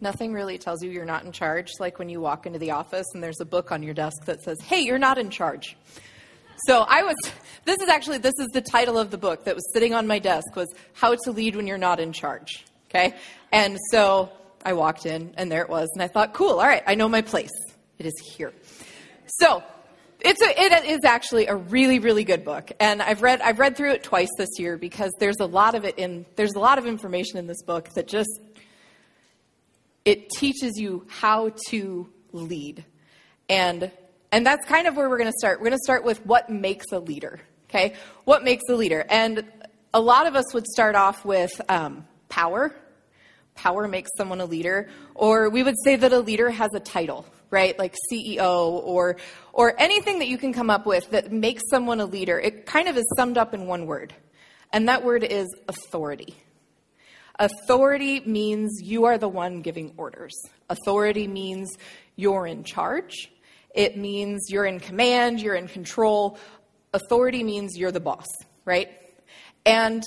Nothing really tells you you're not in charge, like when you walk into the office and there's a book on your desk that says, Hey, you're not in charge. So I was, this is actually, this is the title of the book that was sitting on my desk was How to Lead When You're Not in Charge. Okay? And so I walked in and there it was and I thought, cool, all right, I know my place. It is here. So it's a, it is actually a really really good book and i've read i've read through it twice this year because there's a lot of it in there's a lot of information in this book that just it teaches you how to lead and and that's kind of where we're going to start we're going to start with what makes a leader okay what makes a leader and a lot of us would start off with um, power power makes someone a leader or we would say that a leader has a title right? Like CEO or or anything that you can come up with that makes someone a leader. It kind of is summed up in one word. And that word is authority. Authority means you are the one giving orders. Authority means you're in charge. It means you're in command, you're in control. Authority means you're the boss, right? And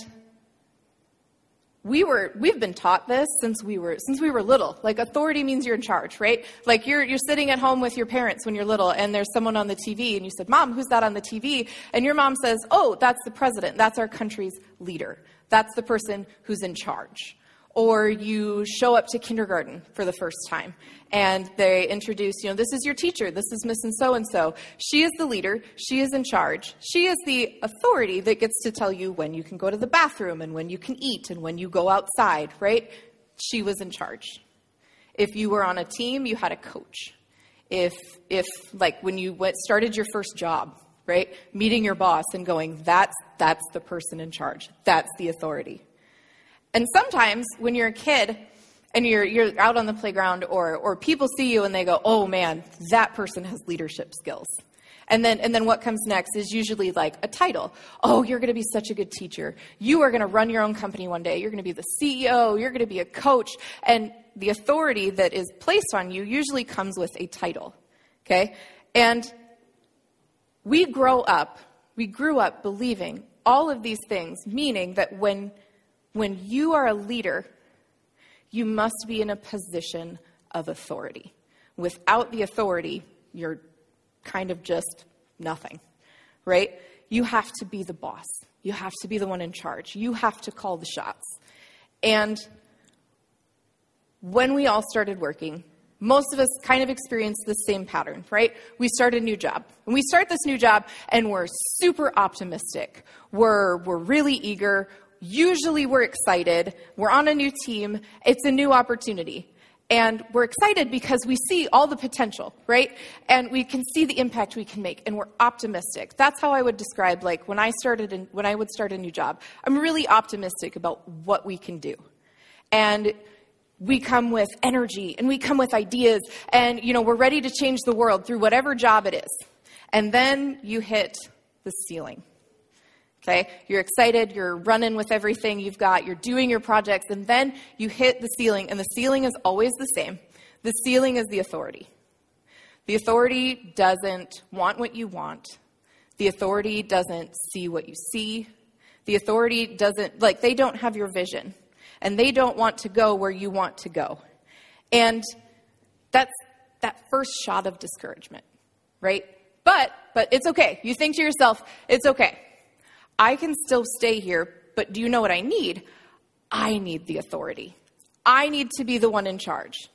we were we've been taught this since we were since we were little. Like authority means you're in charge right? Like you're you're sitting at home with your parents when you're little and there's someone on the tv and you said mom who's that on the tv and your mom says oh that's the president. That's our country's leader. That's the person who's in charge or you show up to kindergarten for the first time and they introduce, you know, this is your teacher, this is Miss and so and so. She is the leader, she is in charge. She is the authority that gets to tell you when you can go to the bathroom and when you can eat and when you go outside, right? She was in charge. If you were on a team, you had a coach. If if like when you went, started your first job, right? Meeting your boss and going, that's that's the person in charge. That's the authority. And sometimes when you're a kid and you're, you're out on the playground or, or people see you and they go, oh man, that person has leadership skills. And then, and then what comes next is usually like a title. Oh, you're going to be such a good teacher. You are going to run your own company one day. You're going to be the CEO. You're going to be a coach. And the authority that is placed on you usually comes with a title. Okay? And we grow up, we grew up believing all of these things, meaning that when when you are a leader, you must be in a position of authority. Without the authority, you're kind of just nothing, right? You have to be the boss. You have to be the one in charge. You have to call the shots. And when we all started working, most of us kind of experienced the same pattern, right? We start a new job. And we start this new job and we're super optimistic. We're, we're really eager. Usually we're excited. We're on a new team. It's a new opportunity. And we're excited because we see all the potential, right? And we can see the impact we can make, and we're optimistic. That's how I would describe, like, when I started, in, when I would start a new job. I'm really optimistic about what we can do. And we come with energy, and we come with ideas, and, you know, we're ready to change the world through whatever job it is. And then you hit the ceiling. Okay? You're excited, you're running with everything you've got, you're doing your projects, and then you hit the ceiling, and the ceiling is always the same. The ceiling is the authority. The authority doesn't want what you want. The authority doesn't see what you see. The authority doesn't, like, they don't have your vision. And they don't want to go where you want to go. And that's that first shot of discouragement, right? But, but it's okay. You think to yourself, it's okay. I can still stay here, but do you know what I need? I need the authority. I need to be the one in charge.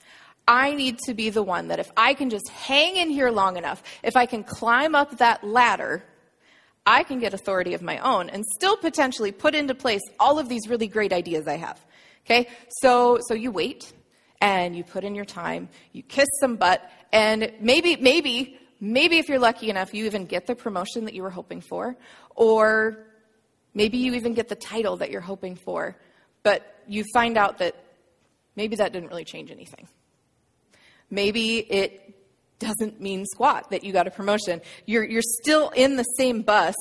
I need to be the one that if I can just hang in here long enough, if I can climb up that ladder, I can get authority of my own and still potentially put into place all of these really great ideas I have. Okay? So so you wait and you put in your time, you kiss some butt, and maybe maybe maybe if you're lucky enough you even get the promotion that you were hoping for or Maybe you even get the title that you're hoping for, but you find out that maybe that didn't really change anything. Maybe it doesn't mean squat that you got a promotion. You're, you're still in the same bus,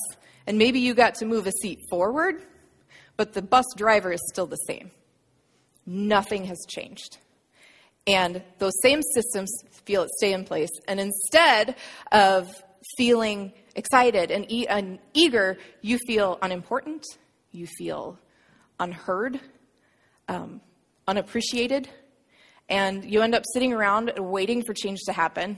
and maybe you got to move a seat forward, but the bus driver is still the same. Nothing has changed. And those same systems feel it stay in place. And instead of feeling excited and, e- and eager, you feel unimportant, you feel unheard, um, unappreciated, and you end up sitting around waiting for change to happen.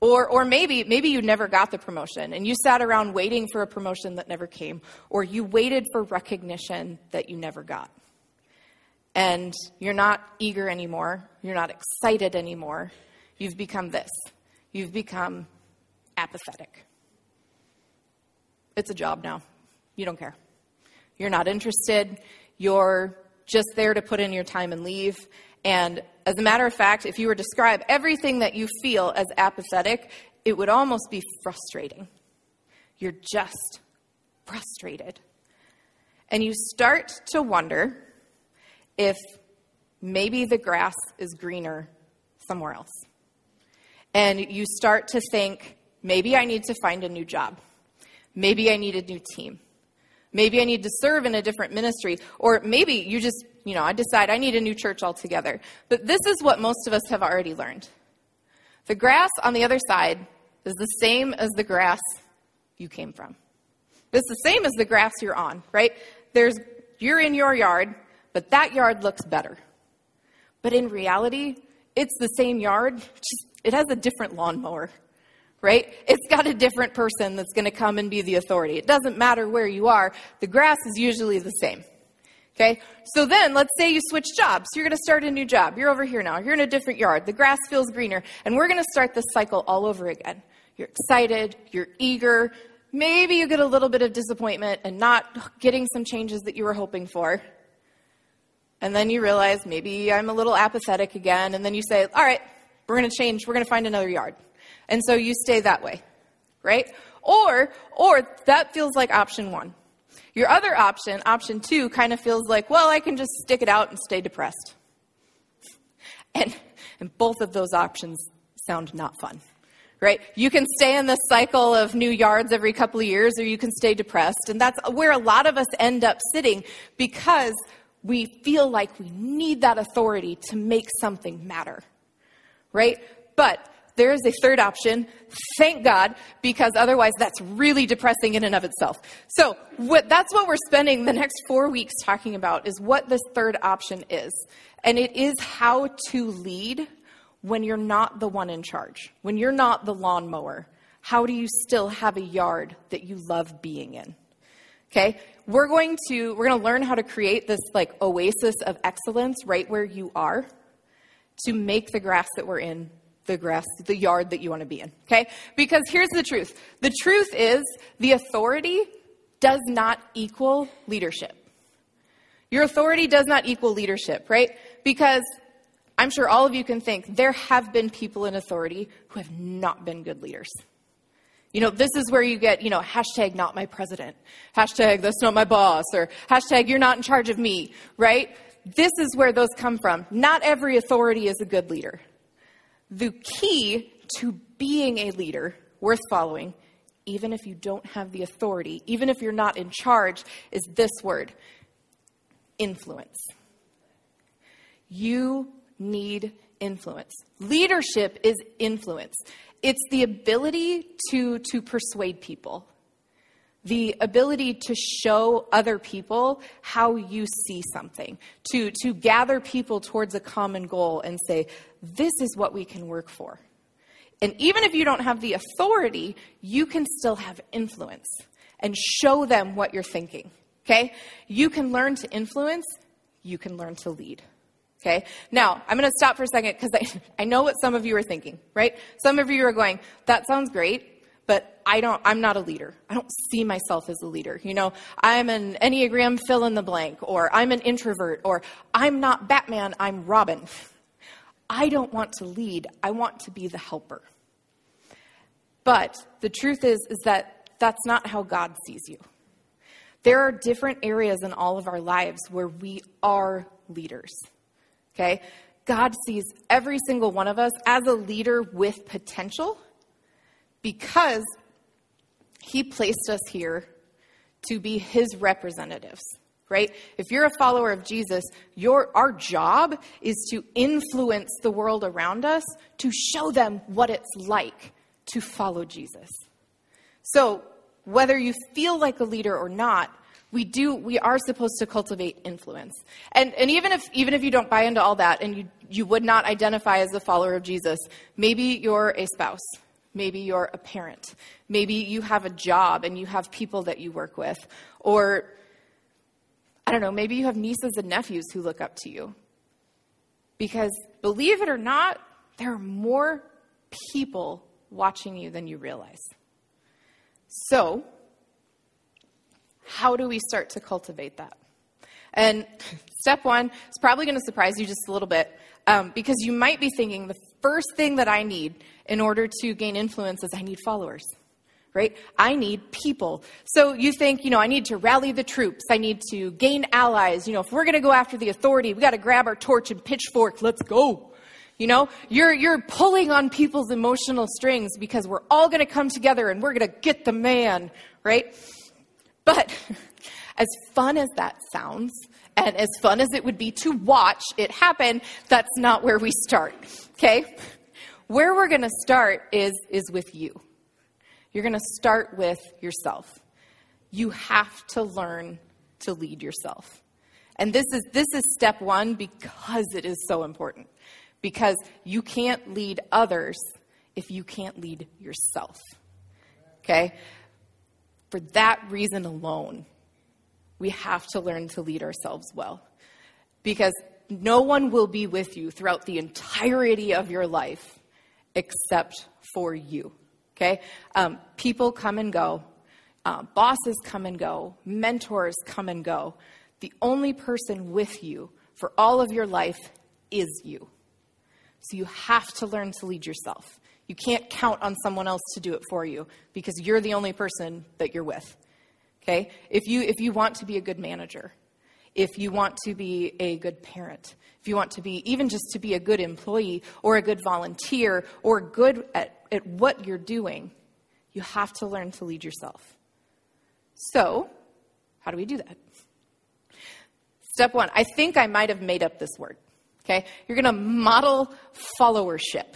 Or, or maybe, maybe you never got the promotion and you sat around waiting for a promotion that never came, or you waited for recognition that you never got. And you're not eager anymore, you're not excited anymore. You've become this. You've become apathetic. It's a job now. You don't care. You're not interested. You're just there to put in your time and leave. And as a matter of fact, if you were to describe everything that you feel as apathetic, it would almost be frustrating. You're just frustrated. And you start to wonder if maybe the grass is greener somewhere else. And you start to think, maybe I need to find a new job. Maybe I need a new team. Maybe I need to serve in a different ministry. Or maybe you just, you know, I decide I need a new church altogether. But this is what most of us have already learned. The grass on the other side is the same as the grass you came from. It's the same as the grass you're on, right? There's, you're in your yard, but that yard looks better. But in reality, it's the same yard, just it has a different lawnmower right? It's got a different person that's going to come and be the authority. It doesn't matter where you are, the grass is usually the same. Okay? So then, let's say you switch jobs. You're going to start a new job. You're over here now. You're in a different yard. The grass feels greener. And we're going to start this cycle all over again. You're excited. You're eager. Maybe you get a little bit of disappointment and not getting some changes that you were hoping for. And then you realize maybe I'm a little apathetic again. And then you say, all right, we're going to change. We're going to find another yard. And so you stay that way, right? Or, or that feels like option one. Your other option, option two, kind of feels like, well, I can just stick it out and stay depressed. And, and both of those options sound not fun, right? You can stay in this cycle of new yards every couple of years, or you can stay depressed. And that's where a lot of us end up sitting because we feel like we need that authority to make something matter, right? But there is a third option. Thank God, because otherwise that's really depressing in and of itself. So what, that's what we're spending the next four weeks talking about is what this third option is. And it is how to lead when you're not the one in charge, when you're not the lawnmower. How do you still have a yard that you love being in? Okay? We're going to we're going to learn how to create this like oasis of excellence right where you are to make the grass that we're in the grass, the yard that you want to be in. Okay? Because here's the truth the truth is the authority does not equal leadership. Your authority does not equal leadership, right? Because I'm sure all of you can think there have been people in authority who have not been good leaders. You know, this is where you get, you know, hashtag not my president, hashtag that's not my boss, or hashtag you're not in charge of me, right? This is where those come from. Not every authority is a good leader. The key to being a leader worth following, even if you don't have the authority, even if you're not in charge, is this word influence. You need influence. Leadership is influence. It's the ability to, to persuade people, the ability to show other people how you see something, to, to gather people towards a common goal and say, this is what we can work for. And even if you don't have the authority, you can still have influence and show them what you're thinking. Okay? You can learn to influence, you can learn to lead. Okay? Now, I'm going to stop for a second because I, I know what some of you are thinking, right? Some of you are going, that sounds great, but I don't, I'm not a leader. I don't see myself as a leader. You know, I'm an Enneagram fill in the blank, or I'm an introvert, or I'm not Batman, I'm Robin. I don't want to lead, I want to be the helper. But the truth is is that that's not how God sees you. There are different areas in all of our lives where we are leaders. Okay? God sees every single one of us as a leader with potential because he placed us here to be his representatives right? If you're a follower of Jesus, your, our job is to influence the world around us to show them what it's like to follow Jesus. So, whether you feel like a leader or not, we do we are supposed to cultivate influence and and even if even if you don't buy into all that and you you would not identify as a follower of jesus maybe you're a spouse maybe you're a parent. Maybe you have a job and you have people that you work with. Or i don't know maybe you have nieces and nephews who look up to you. Because believe it or not there are more people watching you than you realize. So how do we start to cultivate that? And step one is probably going to surprise you just a little bit um, because you might be thinking the first thing that I need in order to gain influence is I need followers, right? I need people. So you think, you know, I need to rally the troops. I need to gain allies. You know, if we're going to go after the authority, we got to grab our torch and pitchfork. Let's go. You know, you're, you're pulling on people's emotional strings because we're all going to come together and we're going to get the man, right? But as fun as that sounds, and as fun as it would be to watch it happen, that's not where we start. Okay? Where we're going to start is, is with you. You're going to start with yourself. You have to learn to lead yourself. And this is, this is step one because it is so important. Because you can't lead others if you can't lead yourself. Okay? For that reason alone, we have to learn to lead ourselves well. Because no one will be with you throughout the entirety of your life except for you. Okay? Um, people come and go, uh, bosses come and go, mentors come and go. The only person with you for all of your life is you. So you have to learn to lead yourself. You can't count on someone else to do it for you because you're the only person that you're with. Okay? If you, if you want to be a good manager, if you want to be a good parent, if you want to be even just to be a good employee or a good volunteer or good at, at what you're doing, you have to learn to lead yourself. So, how do we do that? Step one, I think I might have made up this word. Okay? You're going to model followership.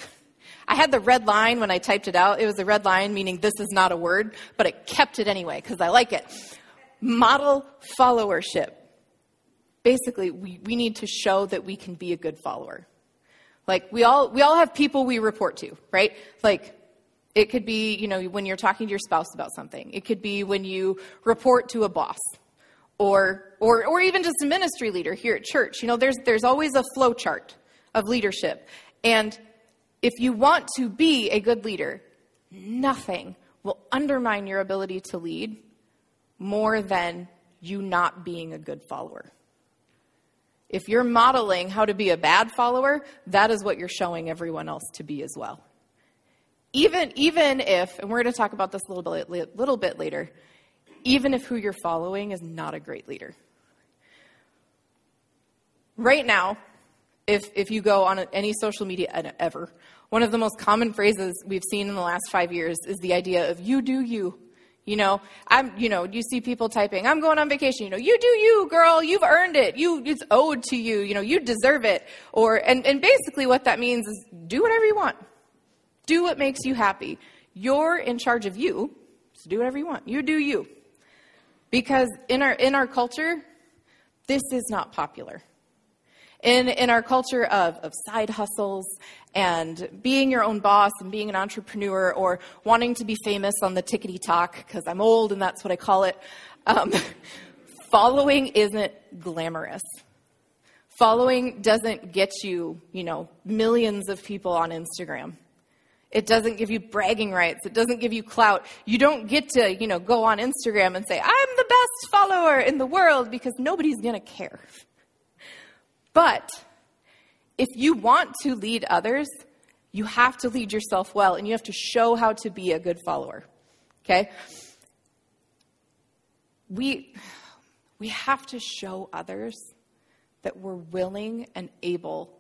I had the red line when I typed it out. It was a red line, meaning this is not a word, but it kept it anyway because I like it. Model followership. Basically, we, we need to show that we can be a good follower. Like we all we all have people we report to, right? Like it could be, you know, when you're talking to your spouse about something. It could be when you report to a boss or or or even just a ministry leader here at church. You know, there's there's always a flow chart of leadership. And if you want to be a good leader, nothing will undermine your ability to lead more than you not being a good follower. If you're modeling how to be a bad follower, that is what you're showing everyone else to be as well. Even, even if, and we're going to talk about this a little bit, little bit later, even if who you're following is not a great leader. Right now, if, if you go on any social media ever, one of the most common phrases we've seen in the last five years is the idea of you do you. You know, I'm, you know, you see people typing, I'm going on vacation. You know, you do you, girl. You've earned it. You, it's owed to you. You know, you deserve it. Or, and, and basically what that means is do whatever you want. Do what makes you happy. You're in charge of you, so do whatever you want. You do you. Because in our, in our culture, this is not popular in, in our culture of, of side hustles and being your own boss and being an entrepreneur or wanting to be famous on the tickety talk, because I'm old and that's what I call it, um, following isn't glamorous. Following doesn't get you, you know, millions of people on Instagram. It doesn't give you bragging rights. It doesn't give you clout. You don't get to, you know, go on Instagram and say, I'm the best follower in the world because nobody's going to care. But if you want to lead others, you have to lead yourself well and you have to show how to be a good follower. Okay? We, we have to show others that we're willing and able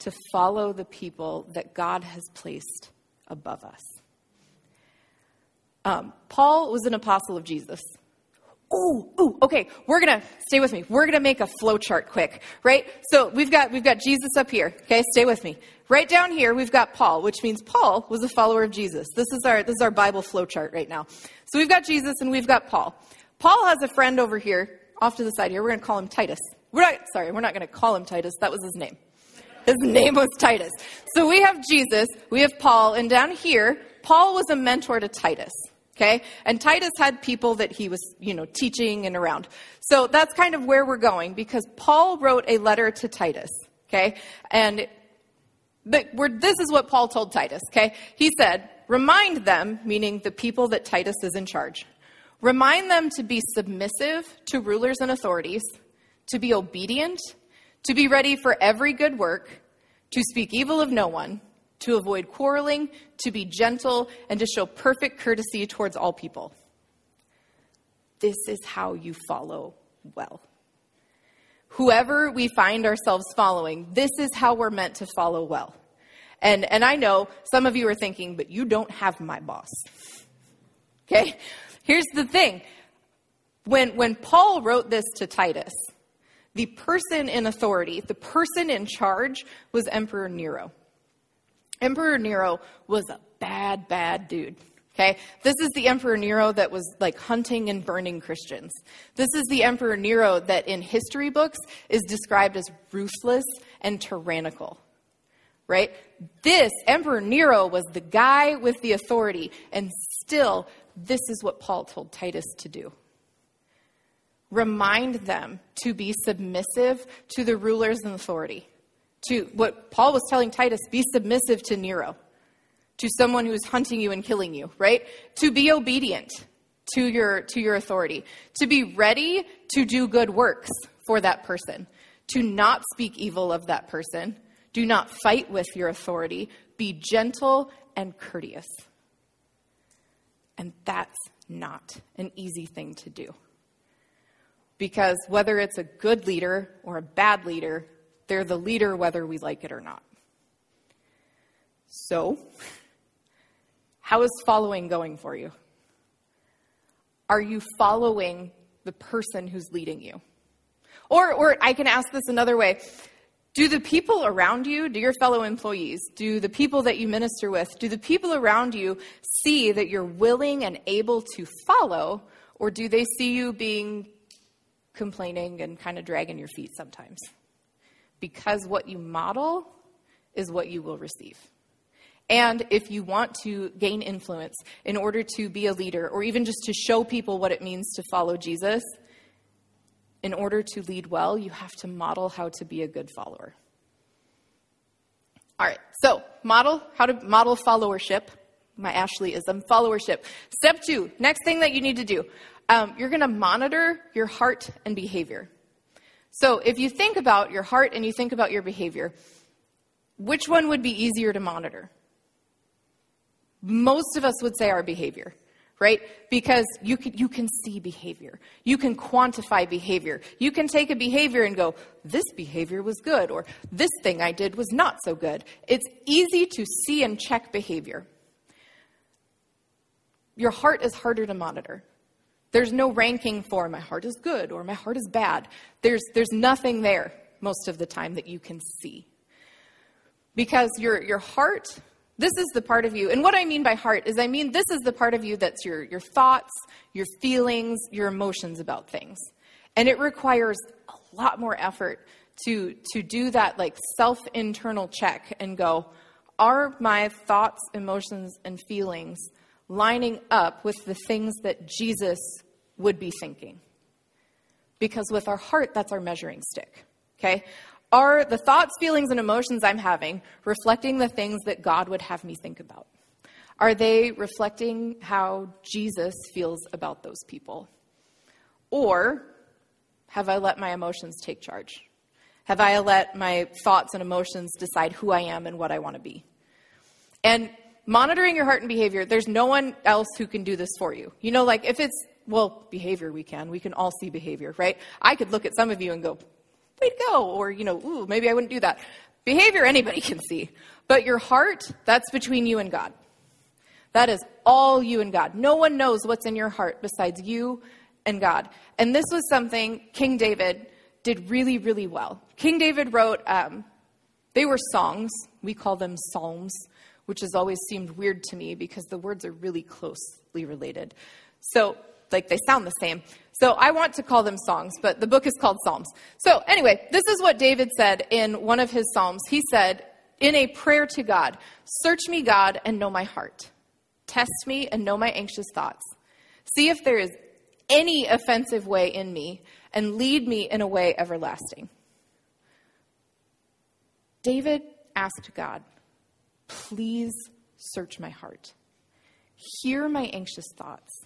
to follow the people that God has placed above us. Um, Paul was an apostle of Jesus. Ooh, ooh, okay. We're gonna stay with me. We're gonna make a flow chart quick, right? So we've got we've got Jesus up here. Okay, stay with me. Right down here, we've got Paul, which means Paul was a follower of Jesus. This is our this is our Bible flow chart right now. So we've got Jesus and we've got Paul. Paul has a friend over here, off to the side here. We're to call him Titus. We're not, sorry, we're not to call him Titus. That was his name. His name was Titus. So we have Jesus, we have Paul, and down here, Paul was a mentor to Titus. Okay? And Titus had people that he was, you know, teaching and around. So that's kind of where we're going because Paul wrote a letter to Titus. Okay? And this is what Paul told Titus. Okay? He said, remind them, meaning the people that Titus is in charge, remind them to be submissive to rulers and authorities, to be obedient, to be ready for every good work, to speak evil of no one, to avoid quarreling, to be gentle, and to show perfect courtesy towards all people. This is how you follow well. Whoever we find ourselves following, this is how we're meant to follow well. And, and I know some of you are thinking, but you don't have my boss. Okay? Here's the thing. When, when Paul wrote this to Titus, the person in authority, the person in charge was Emperor Nero. Emperor Nero was a bad, bad dude. Okay? This is the Emperor Nero that was like hunting and burning Christians. This is the Emperor Nero that in history books is described as ruthless and tyrannical. Right? This, Emperor Nero, was the guy with the authority, and still, this is what Paul told Titus to do. Remind them to be submissive to the rulers and authority to what Paul was telling Titus be submissive to Nero, to someone who is hunting you and killing you, right? To be obedient to your, to your authority, to be ready to do good works for that person, to not speak evil of that person, do not fight with your authority, be gentle and courteous. And that's not an easy thing to do. Because whether it's a good leader or a bad leader, they're the leader whether we like it or not. So, how is following going for you? Are you following the person who's leading you? Or, or I can ask this another way. Do the people around you, do your fellow employees, do the people that you minister with, do the people around you see that you're willing and able to follow, or do they see you being complaining and kind of dragging your feet sometimes? Because what you model is what you will receive. And if you want to gain influence in order to be a leader, or even just to show people what it means to follow Jesus, in order to lead well, you have to model how to be a good follower. All right, so model how to model followership. My Ashleyism, followership. Step two, next thing that you need to do, um, you're going to monitor your heart and behavior. So if you think about your heart and you think about your behavior, which one would be easier to monitor? Most of us would say our behavior, right? Because you can, you can see behavior. You can quantify behavior. You can take a behavior and go, this behavior was good, or this thing I did was not so good. It's easy to see and check behavior. Your heart is harder to monitor. There's no ranking for my heart is good or my heart is bad. There's, there's nothing there most of the time that you can see. Because your, your heart, this is the part of you, and what I mean by heart is I mean this is the part of you that's your, your thoughts, your feelings, your emotions about things. And it requires a lot more effort to, to do that like self internal check and go, are my thoughts, emotions, and feelings lining up with the things that Jesus would be thinking. Because with our heart, that's our measuring stick. Okay? Are the thoughts, feelings, and emotions I'm having reflecting the things that God would have me think about? Are they reflecting how Jesus feels about those people? Or have I let my emotions take charge? Have I let my thoughts and emotions decide who I am and what I want to be? And monitoring your heart and behavior, there's no one else who can do this for you. You know, like if it's, well, behavior we can. We can all see behavior, right? I could look at some of you and go, way to go. Or, you know, ooh, maybe I wouldn't do that. Behavior anybody can see. But your heart, that's between you and God. That is all you and God. No one knows what's in your heart besides you and God. And this was something King David did really, really well. King David wrote, um, they were songs. We call them psalms which has always seemed weird to me because the words are really closely related. So like they sound the same. So I want to call them songs, but the book is called Psalms. So anyway, this is what David said in one of his Psalms. He said, in a prayer to God, Search me, God, and know my heart. Test me and know my anxious thoughts. See if there is any offensive way in me, and lead me in a way everlasting. David asked God, Please search my heart. Hear my anxious thoughts.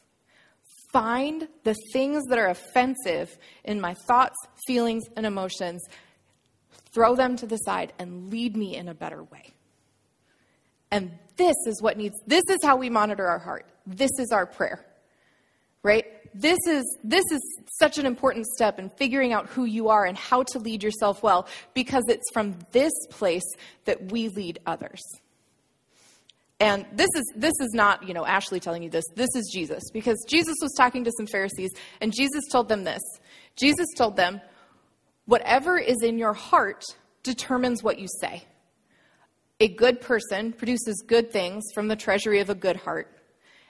Find the things that are offensive in my thoughts, feelings, and emotions. Throw them to the side and lead me in a better way. And this is what needs, this is how we monitor our heart. This is our prayer, right? This is, this is such an important step in figuring out who you are and how to lead yourself well because it's from this place that we lead others. And this is this is not, you know, Ashley telling you this. This is Jesus because Jesus was talking to some Pharisees and Jesus told them this. Jesus told them, "Whatever is in your heart determines what you say. A good person produces good things from the treasury of a good heart,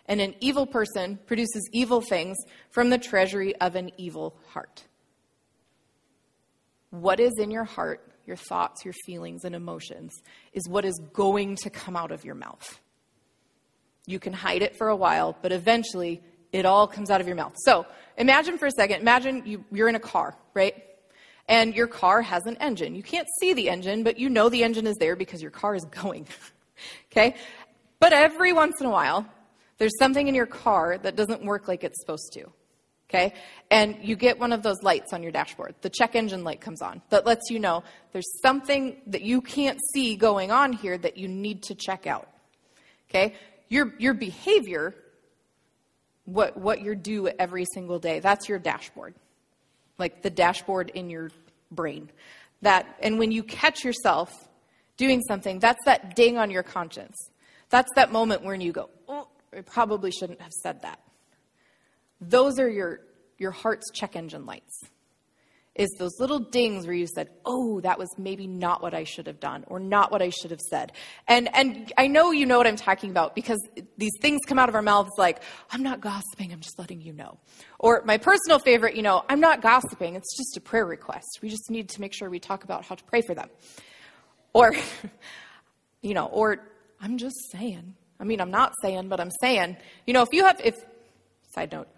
and an evil person produces evil things from the treasury of an evil heart." What is in your heart your thoughts, your feelings, and emotions is what is going to come out of your mouth. You can hide it for a while, but eventually it all comes out of your mouth. So imagine for a second, imagine you, you're in a car, right? And your car has an engine. You can't see the engine, but you know the engine is there because your car is going. okay? But every once in a while, there's something in your car that doesn't work like it's supposed to. Okay? And you get one of those lights on your dashboard. The check engine light comes on that lets you know there's something that you can't see going on here that you need to check out. Okay? Your, your behavior, what, what you do every single day, that's your dashboard. Like the dashboard in your brain. That, and when you catch yourself doing something, that's that ding on your conscience. That's that moment when you go, oh, I probably shouldn't have said that. Those are your, your heart's check engine lights is those little dings where you said, "Oh, that was maybe not what I should have done or not what I should have said." And and I know you know what I'm talking about because these things come out of our mouths like, "I'm not gossiping, I'm just letting you know." Or my personal favorite, you know, "I'm not gossiping, it's just a prayer request. We just need to make sure we talk about how to pray for them." Or you know, or I'm just saying. I mean, I'm not saying, but I'm saying. You know, if you have if side note,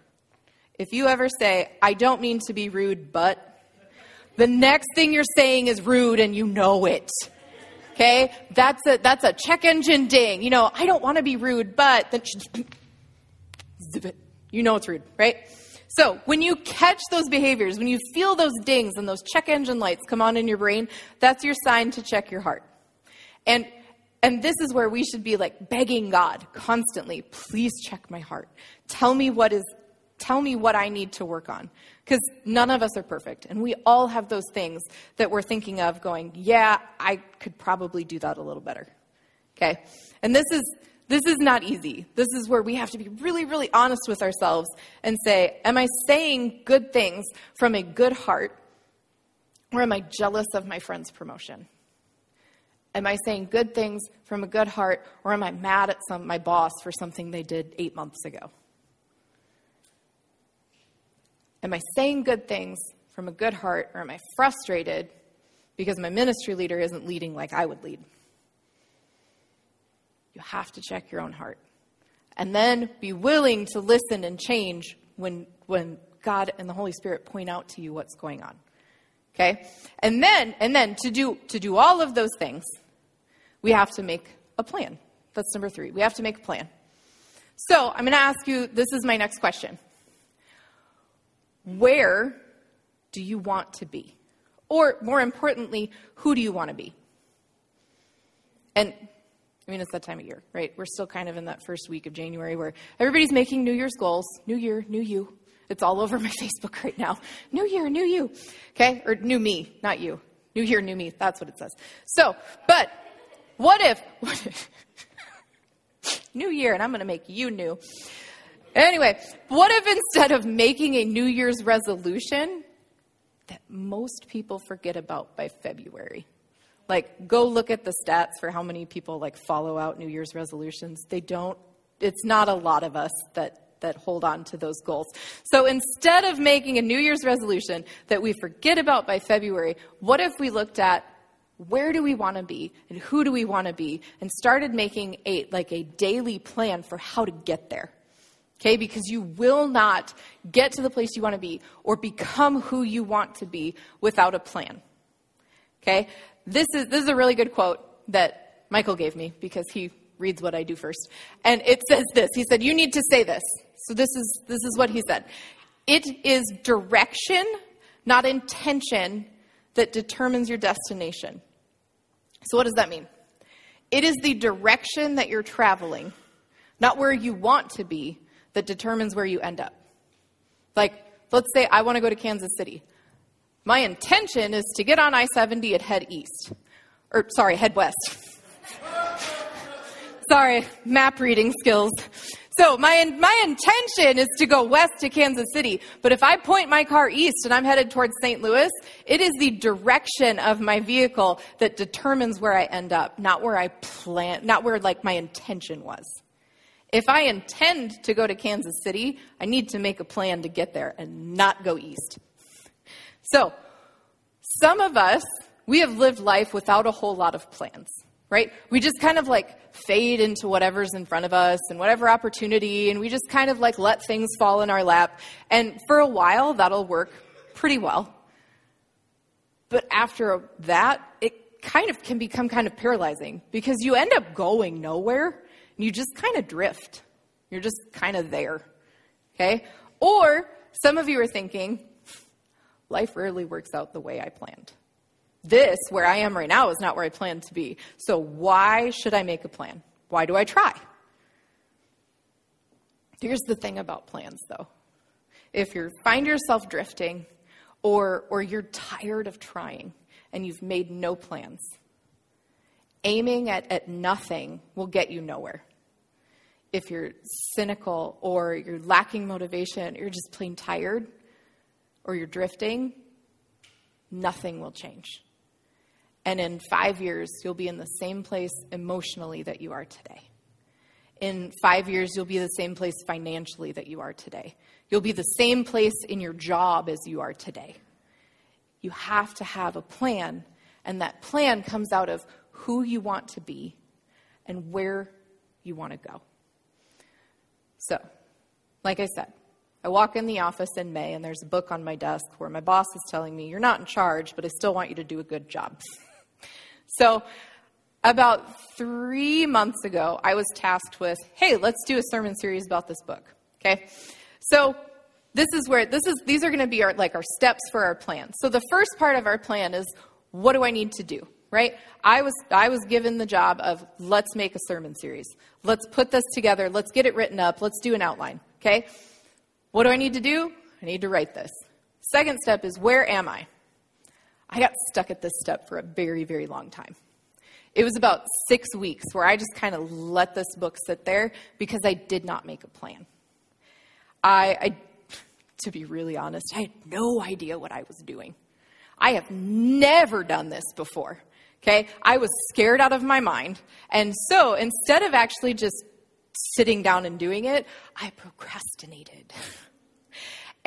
if you ever say, "I don't mean to be rude, but," The next thing you're saying is rude and you know it. Okay? That's a, that's a check engine ding. You know, I don't want to be rude, but then zip it. you know it's rude, right? So when you catch those behaviors, when you feel those dings and those check engine lights come on in your brain, that's your sign to check your heart. And and this is where we should be like begging God constantly, please check my heart. Tell me what is tell me what I need to work on. Because none of us are perfect. And we all have those things that we're thinking of going, yeah, I could probably do that a little better. Okay? And this is. This is not easy. This is where we have to be really, really honest with ourselves and say, Am I saying good things from a good heart, or am I jealous of my friend's promotion? Am I saying good things from a good heart, or am I mad at some, my boss for something they did eight months ago? Am I saying good things from a good heart, or am I frustrated because my ministry leader isn't leading like I would lead? You have to check your own heart. And then be willing to listen and change when, when God and the Holy Spirit point out to you what's going on. Okay? And then, and then to do, to do all of those things, we have to make a plan. That's number three. We have to make a plan. So I'm going to ask you this is my next question. Where do you want to be? Or more importantly, who do you want to be? And I mean, it's that time of year, right? We're still kind of in that first week of January where everybody's making New Year's goals. New year, new you. It's all over my Facebook right now. New year, new you. Okay? Or new me, not you. New year, new me. That's what it says. So, but what if, what if new year, and I'm going to make you new. Anyway, what if instead of making a New Year's resolution that most people forget about by February? Like, go look at the stats for how many people like follow out New Year's resolutions. They don't. It's not a lot of us that that hold on to those goals. So instead of making a New Year's resolution that we forget about by February, what if we looked at where do we want to be and who do we want to be and started making a like a daily plan for how to get there okay? Because you will not get to the place you want to be or become who you want to be without a plan okay? This is this is a really good quote that michael gave me because he reads what i do first. And it says this he said you need to say this. So this is this is what he said. It is direction not intention that determines your destination. So, what does that mean? It is the direction that you're traveling, not where you want to be, that determines where you end up. Like, let's say I want to go to Kansas City. My intention is to get on I 70 and head east. Or, sorry, head west. sorry, map reading skills. So my, my intention is to go west to Kansas City. But if I point my car east and I'm headed towards St. Louis, it is the direction of my vehicle that determines where I end up, not where I plan, not where like my intention was. If I intend to go to Kansas City, I need to make a plan to get there and not go east. So, some of us, we have lived life without a whole lot of plans right? We just kind of like fade into whatever's in front of us and whatever opportunity, and we just kind of like let things fall in our lap. And for a while, that'll work pretty well. But after that, it kind of can become kind of paralyzing because you end up going nowhere and you just kind of drift. You're just kind of there. Okay? Or some of you are thinking, life rarely works out the way I planned this, where I am right now, is not where I plan to be. So why should I make a plan? Why do I try? Here's the thing about plans, though. If you find yourself drifting, or, or you're tired of trying and you've made no plans, aiming at, at nothing will get you nowhere. If you're cynical or you're lacking motivation, or you're just plain tired, or you're drifting, nothing will change. And in five years, you'll be in the same place emotionally that you are today. In five years, you'll be the same place financially that you are today. You'll be the same place in your job as you are today. You have to have a plan, and that plan comes out of who you want to be and where you want to go. So, like I said, I walk in the office in May, and there's a book on my desk where my boss is telling me, You're not in charge, but I still want you to do a good job. So, about three months ago, I was tasked with, hey, let's do a sermon series about this book. Okay? So, this is where this is these are going to be our like our steps for our plan. So the first part of our plan is what do I need to do? Right? I was I was given the job of let's make a sermon series. Let's put this together. Let's get it written up. Let's do an outline. Okay? What do I need to do? I need to write this. Second step is where am I? I got stuck at this step for a very, very long time. It was about six weeks where I just kind of let this book sit there because I did not make a plan. I, I, to be really honest, I had no idea what I was doing. I have never done this before. Okay? I was scared out of my mind. And so instead of actually just sitting down and doing it, I procrastinated.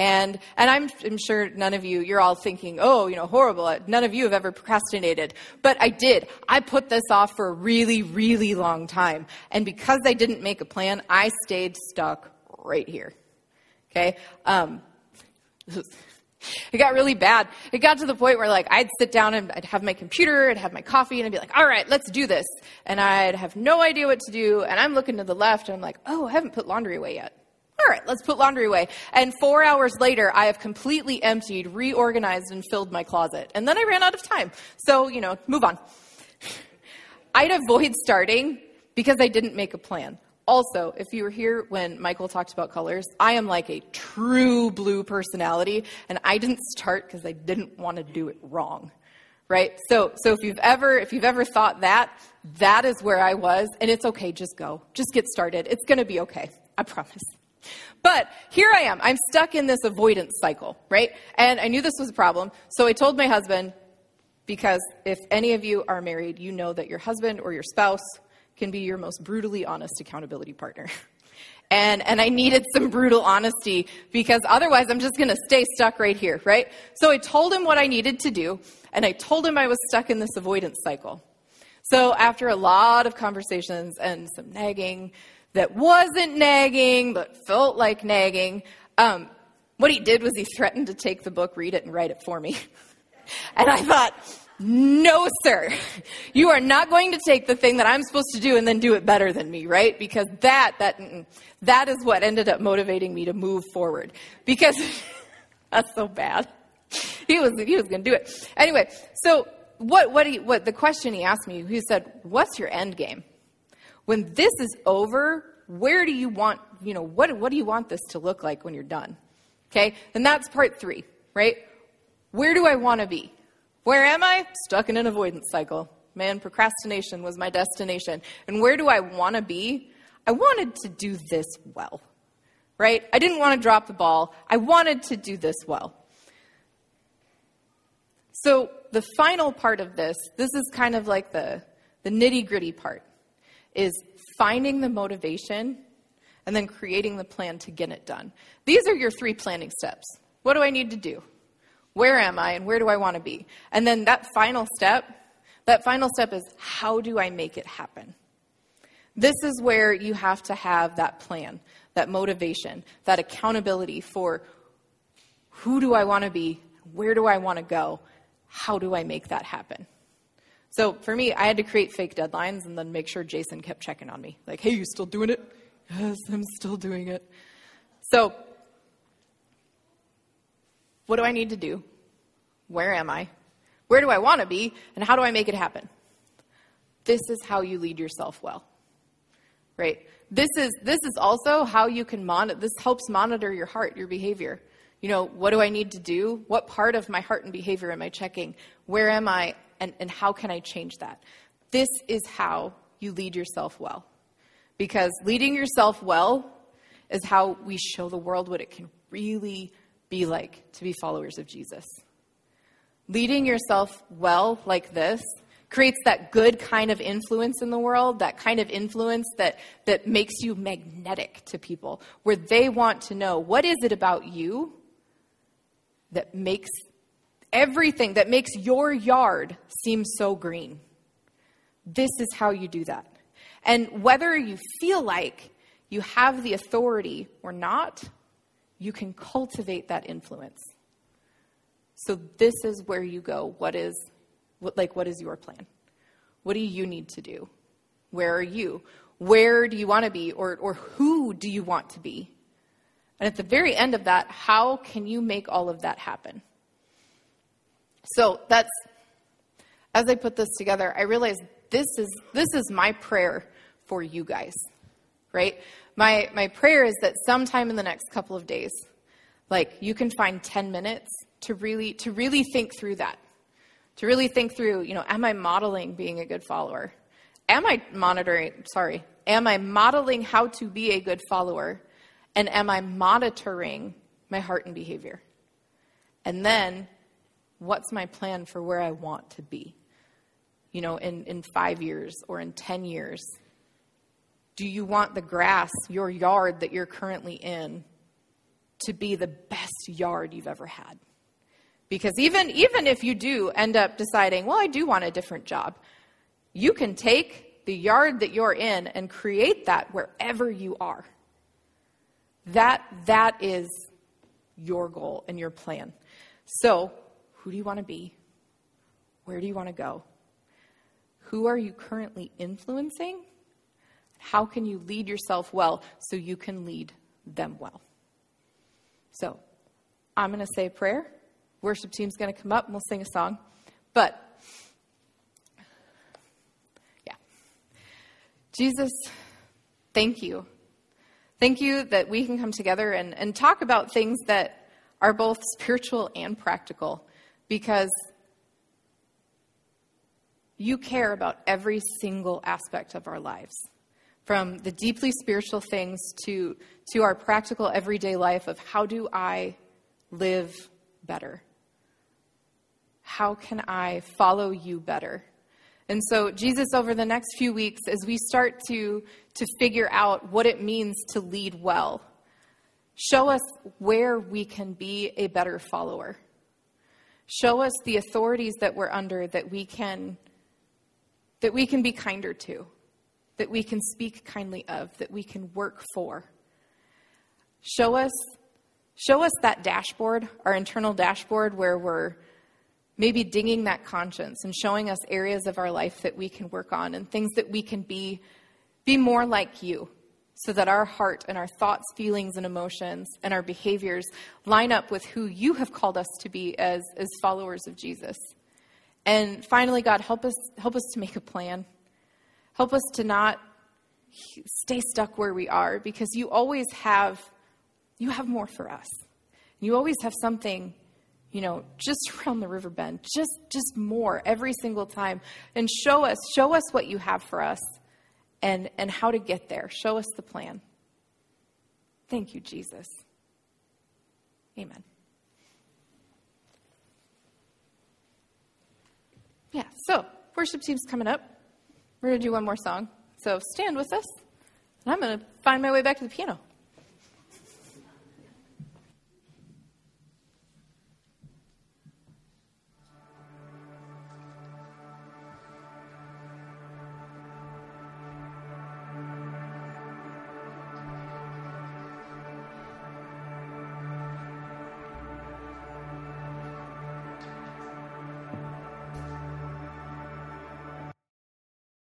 And, and I'm, I'm sure none of you, you're all thinking, oh, you know, horrible. None of you have ever procrastinated. But I did. I put this off for a really, really long time. And because I didn't make a plan, I stayed stuck right here. Okay? Um, it got really bad. It got to the point where like I'd sit down and I'd have my computer, I'd have my coffee, and I'd be like, all right, let's do this. And I'd have no idea what to do. And I'm looking to the left and I'm like, oh, I haven't put laundry away yet all right, let's put laundry away. And four hours later, I have completely emptied, reorganized, and filled my closet. And then I ran out of time. So, you know, move on. I'd avoid starting because I didn't make a plan. Also, if you were here when Michael talked about colors, I am like a true blue personality, and I didn't start because I didn't want to do it wrong. Right? So, so if you've ever, if you've ever thought that, that is where I was, and it's okay, just go. Just get started. It's gonna be okay. I promise. But here I am. I'm stuck in this avoidance cycle, right? And I knew this was a problem. So I told my husband, because if any of you are married, you know that your husband or your spouse can be your most brutally honest accountability partner. And, and I needed some brutal honesty because otherwise I'm just going to stay stuck right here, right? So I told him what I needed to do, and I told him I was stuck in this avoidance cycle. So after a lot of conversations and some nagging that wasn't nagging but felt like nagging, um, what he did was he threatened to take the book, read it, and write it for me. and I thought, no, sir. You are not going to take the thing that I'm supposed to do and then do it better than me, right? Because that, that, that is what ended up motivating me to move forward. Because that's so bad. He was, he was going to do it. Anyway, so what, what, he, what the question he asked me, he said, what's your end game? When this is over, where do you want, you know, what, what do you want this to look like when you're done? Okay? And that's part three, right? Where do I want to be? Where am I? Stuck in an avoidance cycle. Man, procrastination was my destination. And where do I want to be? I wanted to do this well, right? I didn't want to drop the ball. I wanted to do this well. So, the final part of this, this is kind of like the, the nitty gritty part, is finding the motivation and then creating the plan to get it done. These are your three planning steps. What do I need to do? Where am I and where do I want to be? And then that final step, that final step is how do I make it happen? This is where you have to have that plan, that motivation, that accountability for who do I want to be? Where do I want to go? How do I make that happen? So for me, I had to create fake deadlines and then make sure Jason kept checking on me. Like, hey, you still doing it? Yes, I'm still doing it. So what do I need to do? Where am I? Where do I want to be? And how do I make it happen? This is how you lead yourself well. Right? This is this is also how you can monitor this helps monitor your heart, your behavior. You know, what do I need to do? What part of my heart and behavior am I checking? Where am I and, and how can I change that? This is how you lead yourself well. Because leading yourself well is how we show the world what it can really be like to be followers of Jesus. Leading yourself well like this creates that good kind of influence in the world, that kind of influence that, that makes you magnetic to people, where they want to know what is it about you that makes everything, that makes your yard seem so green. This is how you do that. And whether you feel like you have the authority or not, you can cultivate that influence. So this is where you go. What is what, like what is your plan? What do you need to do? Where are you? Where do you want to be or or who do you want to be? And at the very end of that, how can you make all of that happen? So that's as I put this together, I realized this is this is my prayer for you guys. Right? My, my prayer is that sometime in the next couple of days, like you can find 10 minutes to really, to really think through that. To really think through, you know, am I modeling being a good follower? Am I monitoring, sorry, am I modeling how to be a good follower? And am I monitoring my heart and behavior? And then, what's my plan for where I want to be? You know, in, in five years or in 10 years do you want the grass, your yard that you're currently in, to be the best yard you've ever had? Because even, even if you do end up deciding, well, I do want a different job, you can take the yard that you're in and create that wherever you are. That, that is your goal and your plan. So, who do you want to be? Where do you want to go? Who are you currently influencing? How can you lead yourself well so you can lead them well? So, I'm going to say a prayer. Worship team's going to come up and we'll sing a song. But, yeah. Jesus, thank you. Thank you that we can come together and, and talk about things that are both spiritual and practical because you care about every single aspect of our lives from the deeply spiritual things to, to our practical everyday life of how do I live better? How can I follow you better? And so, Jesus, over the next few weeks, as we start to, to figure out what it means to lead well, show us where we can be a better follower. Show us the authorities that we're under that we can, that we can be kinder to, that we can speak kindly of, that we can work for. Show us, show us that dashboard, our internal dashboard, where we're maybe dinging that conscience and showing us areas of our life that we can work on and things that we can be, be more like you so that our heart and our thoughts, feelings, and emotions and our behaviors line up with who you have called us to be as, as followers of Jesus. And finally, God, help us, help us to make a plan. Help us to not stay stuck where we are because you always have you have more for us. You always have something you know, just around the river bend, just just more every single time. And show us, show us what you have for us and and how to get there. Show us the plan. Thank you, Jesus. Amen. Yeah, so worship team's coming up. We're going to do one more song. So stand with us, and I'm going to find my way back to the piano.